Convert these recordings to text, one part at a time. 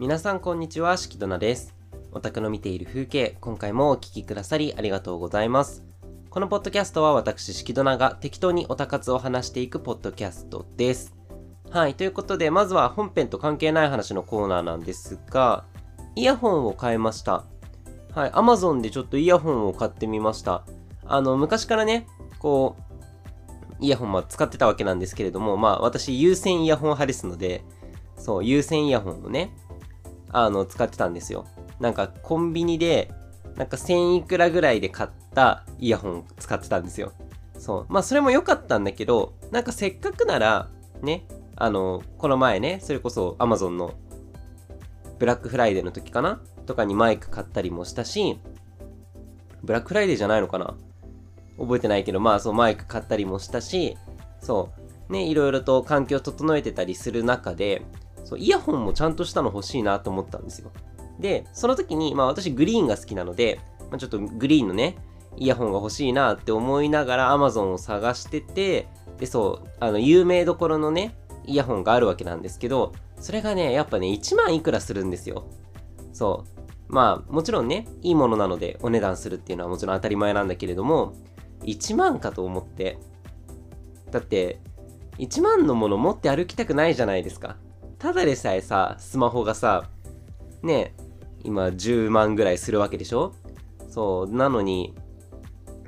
皆さんこんにちは、しきどなです。お宅の見ている風景、今回もお聞きくださりありがとうございます。このポッドキャストは私、しきどなが適当におたかつを話していくポッドキャストです。はい、ということで、まずは本編と関係ない話のコーナーなんですが、イヤホンを買いました。はい、Amazon でちょっとイヤホンを買ってみました。あの、昔からね、こう、イヤホンまあ使ってたわけなんですけれども、まあ私有線イヤホン派ですので、そう、有線イヤホンをね、あの、使ってたんですよ。なんかコンビニで、なんか1000いくらぐらいで買ったイヤホン使ってたんですよ。そう。まあそれも良かったんだけど、なんかせっかくなら、ね、あの、この前ね、それこそ Amazon のブラックフライデーの時かな？とかにマイク買ったりもしたし、ブラックフライデーじゃないのかな？覚えてないけど、まあそうマイク買ったりもしたし、そう、ね、いろいろと環境整えてたりする中で、そう、イヤホンもちゃんとしたの欲しいなと思ったんですよ。で、その時に、まあ私グリーンが好きなので、まあ、ちょっとグリーンのね、イヤホンが欲しいなって思いながら Amazon を探してて、で、そう、あの、有名どころのね、イヤホンがあるわけなんですけど、それがね、やっぱね、1万いくらするんですよ。そう。まあ、もちろんね、いいものなのでお値段するっていうのはもちろん当たり前なんだけれども、1万かと思って。だって、1万のもの持って歩きたくないじゃないですか。ただでさえさ、スマホがさ、ね、今10万ぐらいするわけでしょ？そう、なのに、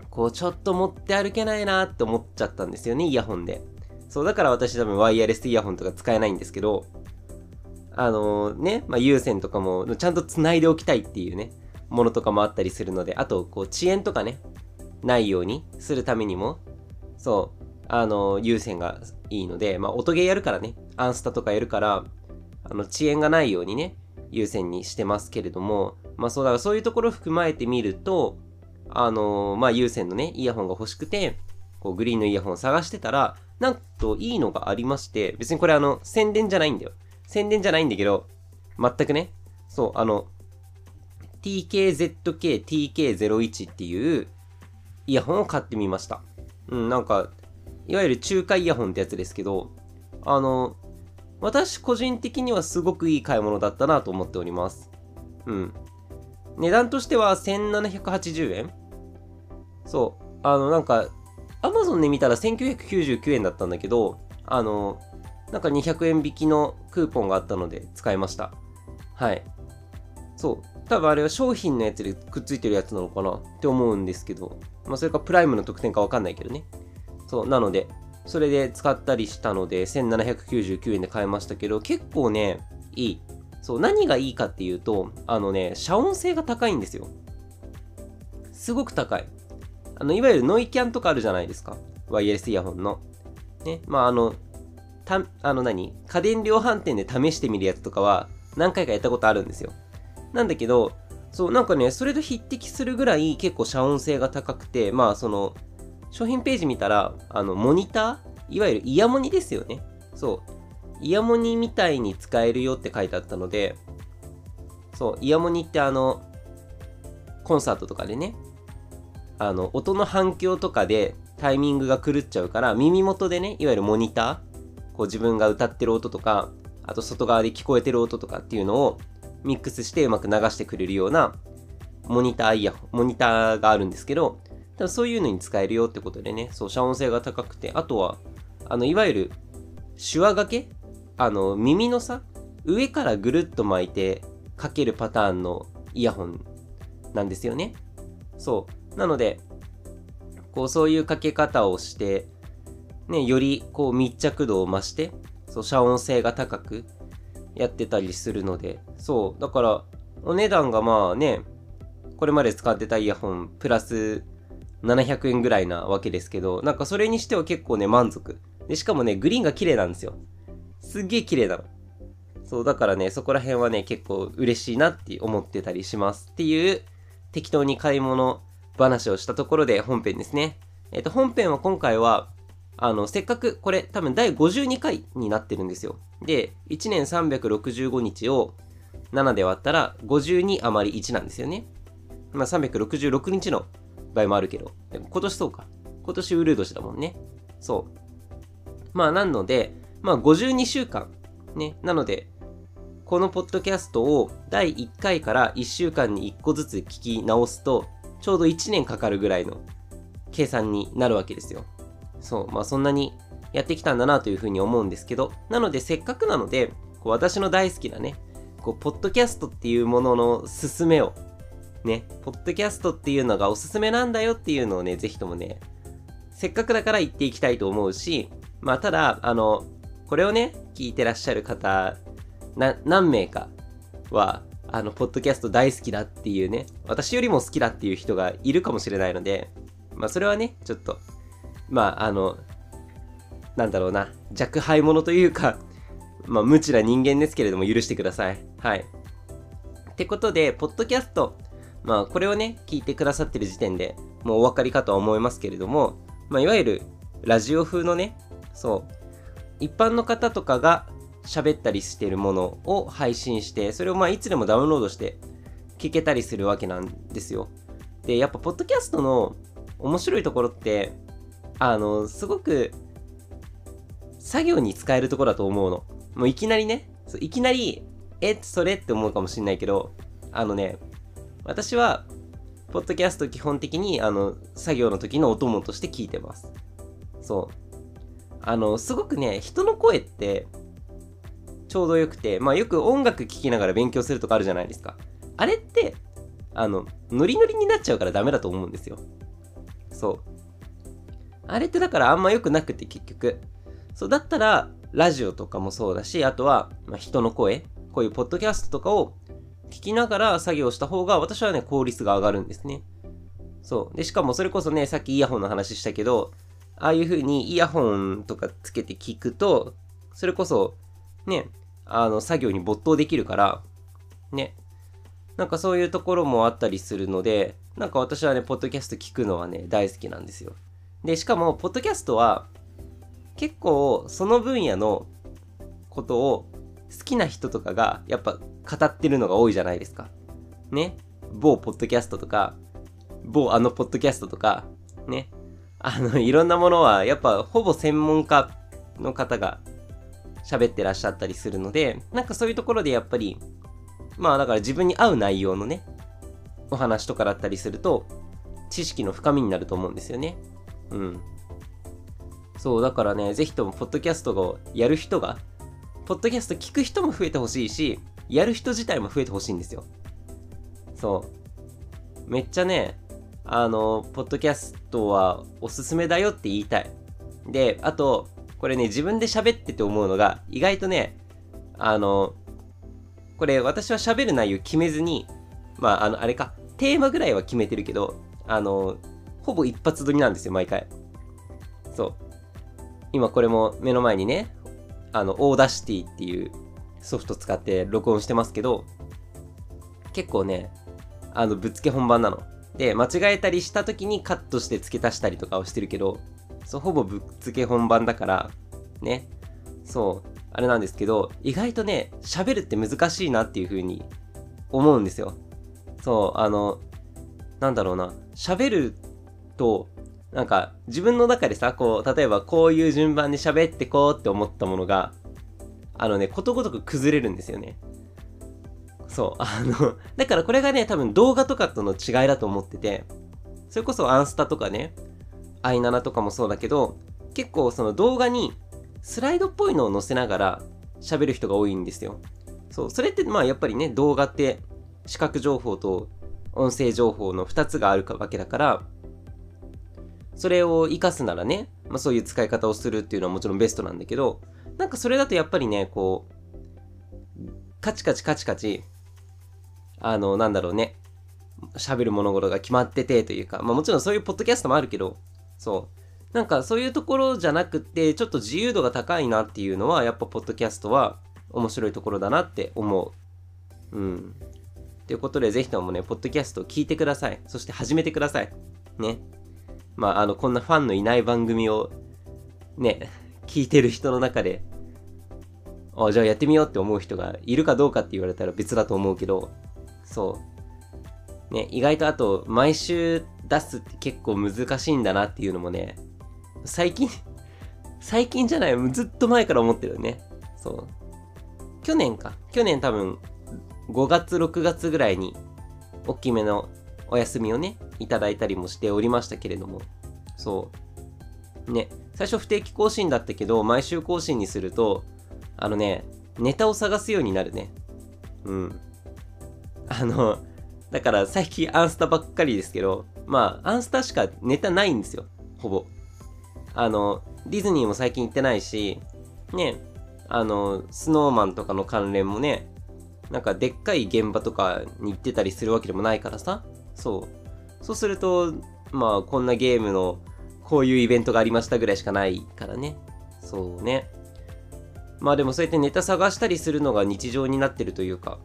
こう、ちょっと持って歩けないなって思っちゃったんですよね、イヤホンで。そう、だから私多分ワイヤレスイヤホンとか使えないんですけど、あのね、まあ、有線とかもちゃんと繋いでおきたいっていうね、ものとかもあったりするので、あと、こう、遅延とかね、ないようにするためにも、そう、あの、有線がいいので、まあ、音ゲーやるからね、アンスタとかやるから、あの、遅延がないようにね、有線にしてますけれども、まあ、そうだからそういうところを含まえてみると、あのまあ、有線のね、イヤホンが欲しくて、こう、グリーンのイヤホンを探してたら、なんといいのがありまして、別にこれあの、宣伝じゃないんだよ。宣伝じゃないんだけど、全くね、そう、あの、TKZK-TK01 っていうイヤホンを買ってみました。うん、なんか、いわゆる中華イヤホンってやつですけど、あの、私個人的にはすごくいい買い物だったなと思っております。うん。値段としては1780円そう。あの、なんか、Amazon で見たら1999円だったんだけど、あの、なんか200円引きのクーポンがあったので使いました。はい。そう。多分あれは商品のやつでくっついてるやつなのかなって思うんですけど、まあそれかプライムの特典かわかんないけどね。そう。なので、それで使ったりしたので1799円で買いましたけど、結構ね、いい。そう。何がいいかっていうと、あのね、遮音性が高いんですよ。すごく高い。あの、いわゆるノイキャンとかあるじゃないですか。ワイヤレスイヤホンの。ね。まあ、あの、た、あの何？家電量販店で試してみるやつとかは何回かやったことあるんですよ。なんだけど、そう、なんかね、それと匹敵するぐらい結構遮音性が高くて、まあその、商品ページ見たら、あの、モニターいわゆるイヤモニですよね。そう。イヤモニみたいに使えるよって書いてあったので、そう、イヤモニってあの、コンサートとかでね、あの、音の反響とかでタイミングが狂っちゃうから、耳元でね、いわゆるモニターこう自分が歌ってる音とか、あと外側で聞こえてる音とかっていうのをミックスしてうまく流してくれるようなモニターイヤホン、モニターがあるんですけど、多分そういうのに使えるよってことでね、そう、遮音性が高くて、あとは、あの、いわゆる手話掛け？あの、耳のさ、上からぐるっと巻いてかけるパターンのイヤホンなんですよね。そう。なので、こう、そういうかけ方をして、ね、よりこう密着度を増して、そう、遮音性が高くやってたりするので、そう、だから、お値段がまあね、これまで使ってたイヤホン、プラス700円ぐらいなわけですけど、なんかそれにしては結構ね、満足。で、しかもね、グリーンが綺麗なんですよ。すっげえ綺麗なの。そう、だからね、そこら辺はね、結構嬉しいなって思ってたりします。っていう、適当に買い物話をしたところで本編ですね。えっ、と、本編は今回は、あの、せっかく、これ多分第52回になってるんですよ。で、1年365日を7で割ったら52余り1なんですよね。まあ366日の場合もあるけど。でも今年そうか。今年ウルー年だもんね。そう。まあなので、まあ52週間。ね。なので、このポッドキャストを第1回から1週間に1個ずつ聞き直すと、ちょうど1年かかるぐらいの計算になるわけですよ。そう、まあそんなにやってきたんだなというふうに思うんですけど、なのでせっかくなので、こう私の大好きなね、こう、ポッドキャストっていうものの勧めを、ね、ポッドキャストっていうのがおすすめなんだよっていうのをね、ぜひともね、せっかくだから言っていきたいと思うし、まあただ、あの、これをね、聞いてらっしゃる方、何名かは、あの、ポッドキャスト大好きだっていうね、私よりも好きだっていう人がいるかもしれないので、まあそれはね、ちょっと、まああの、なんだろうな、若輩者というか、まあ無知な人間ですけれども許してください。はい。ってことで、ポッドキャスト、まあこれをね、聞いてくださってる時点でもうお分かりかとは思いますけれども、まあいわゆるラジオ風のね、そう、一般の方とかが喋ったりしてるものを配信して、それをまあいつでもダウンロードして聞けたりするわけなんですよ。で、やっぱポッドキャストの面白いところって、あの、すごく作業に使えるところだと思うの。もういきなりね、いきなり、え、それって思うかもしんないけど、あのね、私は、ポッドキャスト基本的に、あの、作業の時のお供として聞いてます。そう。あの、すごくね、人の声って、ちょうどよくて、まあよく音楽聴きながら勉強するとかあるじゃないですか。あれって、あの、ノリノリになっちゃうからダメだと思うんですよ。そう。あれってだからあんま良くなくて結局。そう、だったら、ラジオとかもそうだし、あとは、まあ、人の声、こういうポッドキャストとかを聞きながら作業した方が、私はね、効率が上がるんですね。そう。で、しかもそれこそね、さっきイヤホンの話したけど、ああいう風にイヤホンとかつけて聞くと、それこそ、ね、あの、作業に没頭できるから、ね。なんかそういうところもあったりするので、なんか私はね、ポッドキャスト聞くのはね、大好きなんですよ。で、しかも、ポッドキャストは、結構、その分野のことを好きな人とかが、やっぱ語ってるのが多いじゃないですか。ね。某ポッドキャストとか、某あのポッドキャストとか、ね。あの、いろんなものは、やっぱほぼ専門家の方が喋ってらっしゃったりするので、なんかそういうところでやっぱり、まあだから自分に合う内容のね、お話とかだったりすると、知識の深みになると思うんですよね。うん。そう、だからね、ぜひとも、ポッドキャストをやる人が、ポッドキャスト聞く人も増えてほしいし、やる人自体も増えてほしいんですよ。そう。めっちゃね、あの、ポッドキャストはおすすめだよって言いたい。で、あと、これね、自分で喋ってて思うのが、意外とね、あの、これ私は喋る内容決めずに、まあ、あの、あれか、テーマぐらいは決めてるけど、あの、ほぼ一発撮りなんですよ、毎回。そう。今これも目の前にね、あの、 Audacity っていうソフト使って録音してますけど、結構ね、あの、ぶっつけ本番なの。で、間違えたりした時にカットして付け足したりとかをしてるけど、そう、ほぼぶっつけ本番だから、ね、そう、あれなんですけど、意外とね、喋るって難しいなっていう風に思うんですよ。そう、あの、なんだろうな、喋ると、なんか自分の中でさ、こう、例えばこういう順番で喋ってこうって思ったものが、あのね、ことごとく崩れるんですよね。そう、あの、だからこれがね、多分動画とかとの違いだと思ってて、それこそアンスタとかね、アイナナとかもそうだけど、結構その動画にスライドっぽいのを載せながら喋る人が多いんですよ。そう、それってまあやっぱりね、動画って視覚情報と音声情報の2つがあるわけだから、それを活かすならね、まあそういう使い方をするっていうのはもちろんベストなんだけど、なんかそれだとやっぱりね、こう、カチカチカチカチあの、なんだろうね、喋る物事が決まっててというか、まあもちろんそういうポッドキャストもあるけど、そう。なんかそういうところじゃなくて、ちょっと自由度が高いなっていうのは、やっぱポッドキャストは面白いところだなって思う。うん。ということで、ぜひともね、ポッドキャストを聞いてください。そして始めてください。ね。まあ、あの、こんなファンのいない番組を、ね、聞いてる人の中で、あ、じゃあやってみようって思う人がいるかどうかって言われたら別だと思うけど、そう。ね、意外とあと、毎週出すって結構難しいんだなっていうのもね、最近 最近じゃない、ずっと前から思ってるよね。そう。去年か。去年多分、5月、6月ぐらいに、大きめのお休みをね、いただいたりもしておりましたけれども、そう。ね、最初不定期更新だったけど、毎週更新にすると、あのね、ネタを探すようになるね。うん。あの、だから最近アンスタばっかりですけど、まあ、アンスタしかネタないんですよ。ほぼ。あの、ディズニーも最近行ってないし、ね、あの、スノーマンとかの関連もね、なんかでっかい現場とかに行ってたりするわけでもないからさ。そう。そうすると、まあ、こんなゲームの、こういうイベントがありましたぐらいしかないからね。そうね。まあでもそうやってネタ探したりするのが日常になってるというか、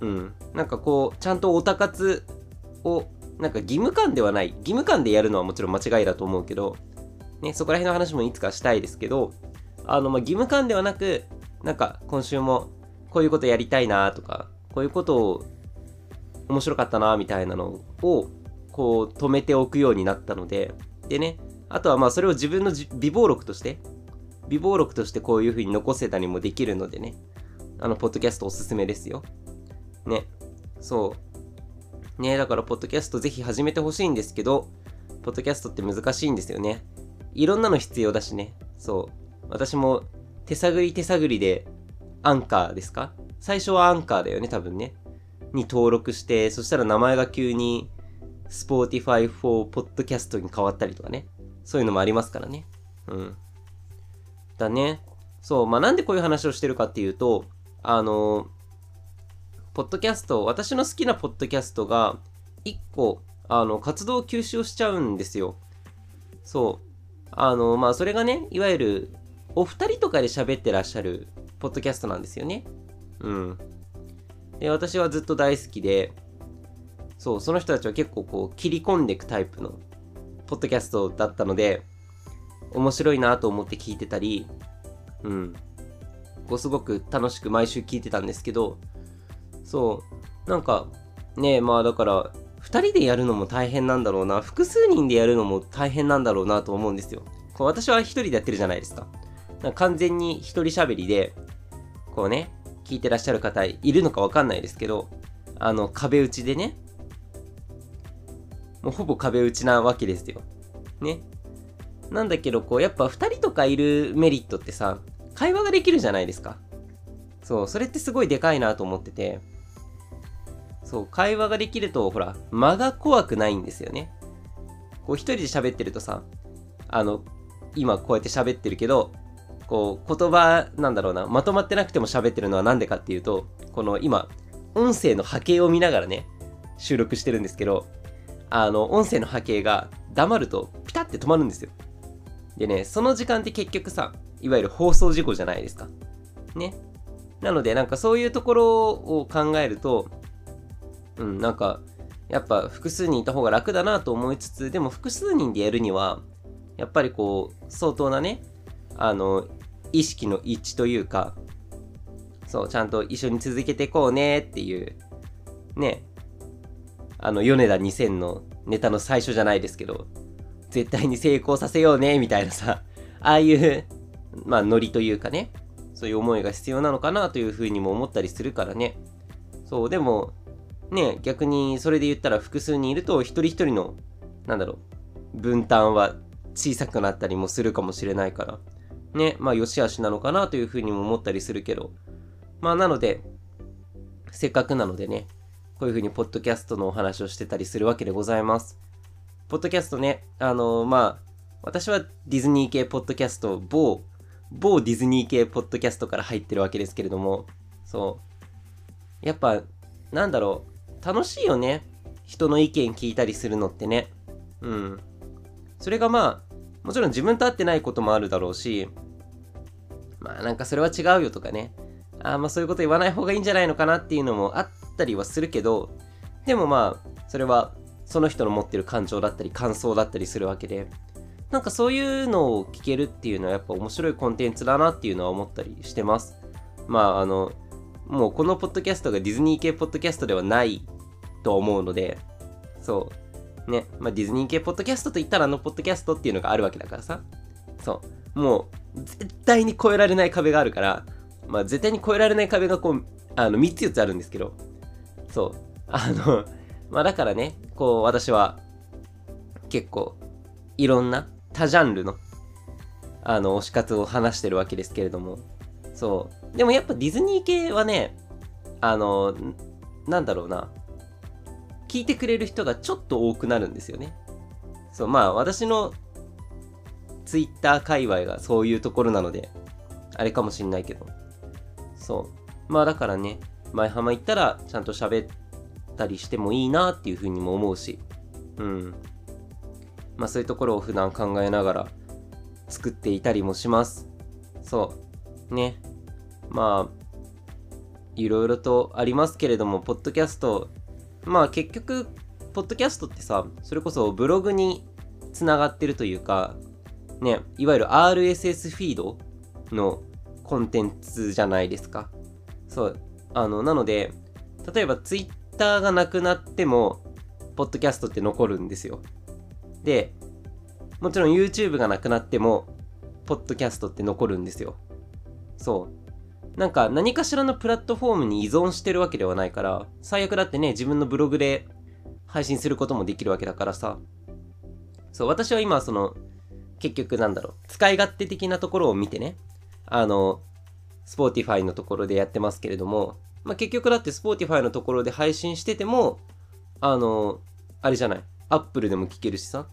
うん。なんかこう、ちゃんとオタ活を、なんか義務感ではない。義務感でやるのはもちろん間違いだと思うけど、ね、そこら辺の話もいつかしたいですけど、あの、まあ、義務感ではなく、なんか今週もこういうことやりたいなとか、こういうことを面白かったなみたいなのを、こう止めておくようになったので、でね、あとはまあそれを自分の微暴録として、微暴録としてこういう風に残せたりもできるのでね、あの、ポッドキャストおすすめですよ。ね。そう。ねだから、ポッドキャストぜひ始めてほしいんですけど、ポッドキャストって難しいんですよね。いろんなの必要だしね。そう。私も手探り手探りで、アンカーですか？最初はアンカーだよね、多分ね。に登録して、そしたら名前が急に Spotify for Podcast に変わったりとかね。そういうのもありますからね。うん。だね。そう。まあ、なんでこういう話をしてるかっていうと、あの、ポッドキャスト、私の好きなポッドキャストが、1個、あの、活動休止をしちゃうんですよ。そう。あの、まあ、それがね、いわゆる、お二人とかで喋ってらっしゃる、ポッドキャストなんですよね。うん。で、私はずっと大好きで、そう、その人たちは結構こう、切り込んでいくタイプの、ポッドキャストだったので、面白いなと思って聞いてたり、うん。こうすごく楽しく毎週聞いてたんですけど、そう、なんか、ねまあだから、2人でやるのも大変なんだろうな、複数人でやるのも大変なんだろうなと思うんですよ。こう私は1人でやってるじゃないですか。か完全に1人喋りで、こうね、聞いてらっしゃる方いるのかわかんないですけど、あの、壁打ちでね、もうほぼ壁打ちなわけですよ。ね。なんだけど、こう、やっぱ2人とかいるメリットってさ、会話ができるじゃないですか。そう、それってすごいでかいなと思ってて、そう、会話ができると、ほら、間が怖くないんですよね。こう、一人で喋ってるとさ、あの、今こうやって喋ってるけど、こう、言葉、なんだろうな、まとまってなくても喋ってるのはなんでかっていうと、この今、音声の波形を見ながらね、収録してるんですけど、あの、音声の波形が黙るとピタって止まるんですよ。でね、その時間って結局さ、いわゆる放送事故じゃないですか。ね。なので、なんかそういうところを考えると、うん、なんか、やっぱ複数人いた方が楽だなと思いつつ、でも複数人でやるには、やっぱりこう、相当なね、あの、意識の一致というか、そう、ちゃんと一緒に続けてこうねっていう、ね、あの、米田2000のネタの最初じゃないですけど、絶対に成功させようね、みたいなさ、ああいう、まあ、ノリというかね、そういう思いが必要なのかなというふうにも思ったりするからね。そう、でも、ね、逆にそれで言ったら複数人いると一人一人の、なんだろう、分担は小さくなったりもするかもしれないから、ね、まあ良し悪しなのかなというふうにも思ったりするけど、まあなので、せっかくなのでね、こういうふうにポッドキャストのお話をしてたりするわけでございます。ポッドキャストね、あのー、まあ、私はディズニー系ポッドキャスト、某、某ディズニー系ポッドキャストから入ってるわけですけれども、そう。やっぱ、なんだろう、楽しいよね。人の意見聞いたりするのってね。うん。それがまあ、もちろん自分と合ってないこともあるだろうし、まあなんかそれは違うよとかね。あまあそういうこと言わない方がいいんじゃないのかなっていうのもあったりはするけど、でもまあ、それはその人の持ってる感情だったり感想だったりするわけで、なんかそういうのを聞けるっていうのはやっぱ面白いコンテンツだなっていうのは思ったりしてます。まああの、もうこのポッドキャストがディズニー系ポッドキャストではないと思うので、そう。ね、まあ、ディズニー系ポッドキャストと言ったらあのポッドキャストっていうのがあるわけだからさ。そう。もう、絶対に超えられない壁があるから、まあ絶対に超えられない壁がこう、あの、3つ4つあるんですけど、そう。あの、まあだからね、こう私は結構いろんな多ジャンルのあの推し活を話してるわけですけれども、そう。でもやっぱディズニー系はね、あの、なんだろうな、聞いてくれる人がちょっと多くなるんですよね。そう、まあ私のツイッター界隈がそういうところなので、あれかもしんないけど。そう。まあだからね、前浜行ったらちゃんと喋ったりしてもいいなっていうふうにも思うし、うん。まあそういうところを普段考えながら作っていたりもします。そう。ね。まあ、いろいろとありますけれども、ポッドキャスト、まあ結局、ポッドキャストってさ、それこそブログにつながってるというか、ね、いわゆる RSS フィードのコンテンツじゃないですか。そう。あの、なので、例えば Twitter がなくなっても、ポッドキャストって残るんですよ。で、もちろん YouTube がなくなっても、ポッドキャストって残るんですよ。そう。なんか何かしらのプラットフォームに依存してるわけではないから、最悪だってね、自分のブログで配信することもできるわけだからさ。そう、私は今その、結局なんだろう、使い勝手的なところを見てね、あの、Spotify のところでやってますけれども、まあ、結局だって Spotify のところで配信してても、あの、あれじゃない、Apple でも聞けるしさ、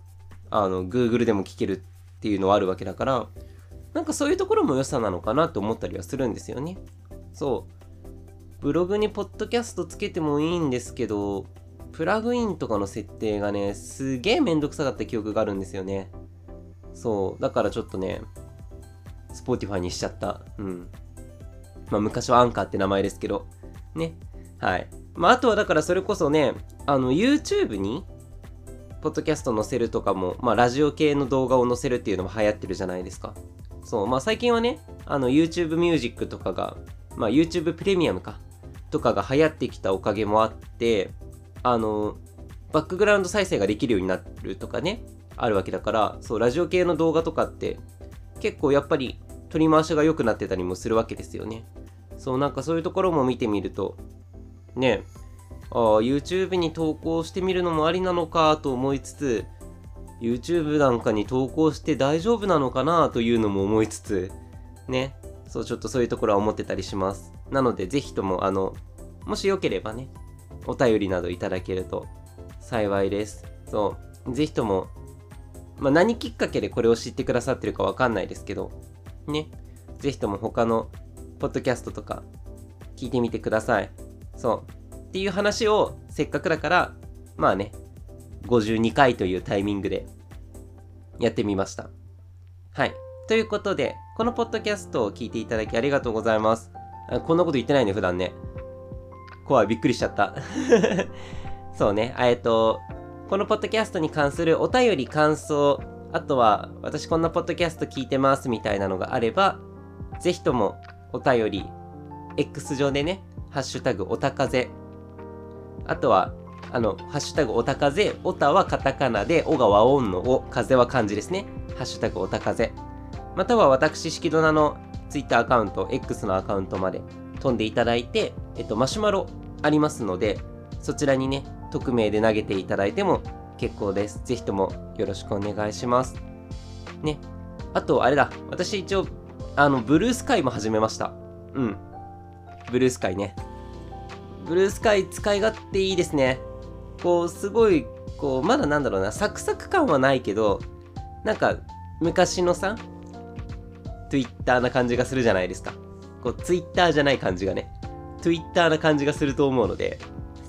あの、Google でも聞けるっていうのはあるわけだから、なんかそういうところも良さなのかなと思ったりはするんですよね。そう。ブログにポッドキャストつけてもいいんですけど、プラグインとかの設定がね、すげえめんどくさかった記憶があるんですよね。そう。だからちょっとね、Spotify にしちゃった。うん。まあ昔はアンカーって名前ですけど、ね。はい。まああとはだからそれこそね、あの YouTube にポッドキャスト載せるとかも、まあラジオ系の動画を載せるっていうのも流行ってるじゃないですか。そう、まあ最近はね、あの YouTube ミュージックとかが、まあ YouTube プレミアムか、とかが流行ってきたおかげもあって、あの、バックグラウンド再生ができるようになるとかね、あるわけだから、そう、ラジオ系の動画とかって結構やっぱり取り回しが良くなってたりもするわけですよね。そう、なんかそういうところも見てみると、ね、ああ、YouTube に投稿してみるのもありなのかと思いつつ、YouTube なんかに投稿して大丈夫なのかなというのも思いつつ、ね、そう、ちょっとそういうところは思ってたりします。なので、ぜひとも、あの、もしよければね、お便りなどいただけると幸いです。そう、ぜひとも、まあ、何きっかけでこれを知ってくださってるかわかんないですけど、ね。ぜひとも他のポッドキャストとか聞いてみてください。そう。っていう話をせっかくだから、まあね、52回というタイミングでやってみました。はい。ということで、このポッドキャストを聞いていただきありがとうございます。あこんなこと言ってないね、普段ね。怖い、びっくりしちゃった。そうね、えっと、このポッドキャストに関するお便り、感想、あとは、私こんなポッドキャスト聞いてますみたいなのがあれば、ぜひともお便り、X 上でね、ハッシュタグおたかぜ。あとは、あの、ハッシュタグおたかぜ、おたはカタカナで、おが和音のお、風は漢字ですね。ハッシュタグおたかぜ。または私、式ドナの Twitter アカウント、X のアカウントまで飛んでいただいて、えっと、マシュマロありますので、そちらにね、匿名で投げていただいても結構です。ぜひともよろしくお願いします。ね。あと、あれだ。私一応、あの、ブルースカイも始めました。うん。ブルースカイね。ブルースカイ使い勝手いいですね。こう、すごい、こう、まだなんだろうな、サクサク感はないけど、なんか、昔のさ、Twitter な感じがするじゃないですか。こう、Twitter じゃない感じがね、Twitter な感じがすると思うので、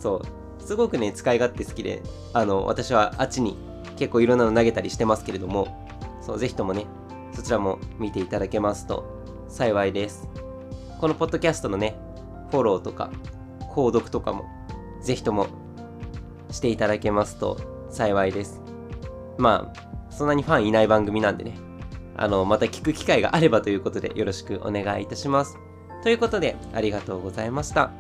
そう、すごくね、使い勝手好きで、あの、私はあっちに結構いろんなの投げたりしてますけれども、そう、ぜひともね、そちらも見ていただけますと幸いです。このポッドキャストのね、フォローとか、購読とかも、ぜひともしていただけますと幸いです。まあ、そんなにファンいない番組なんでね、あの、また聞く機会があればということでよろしくお願いいたします。ということで、ありがとうございました。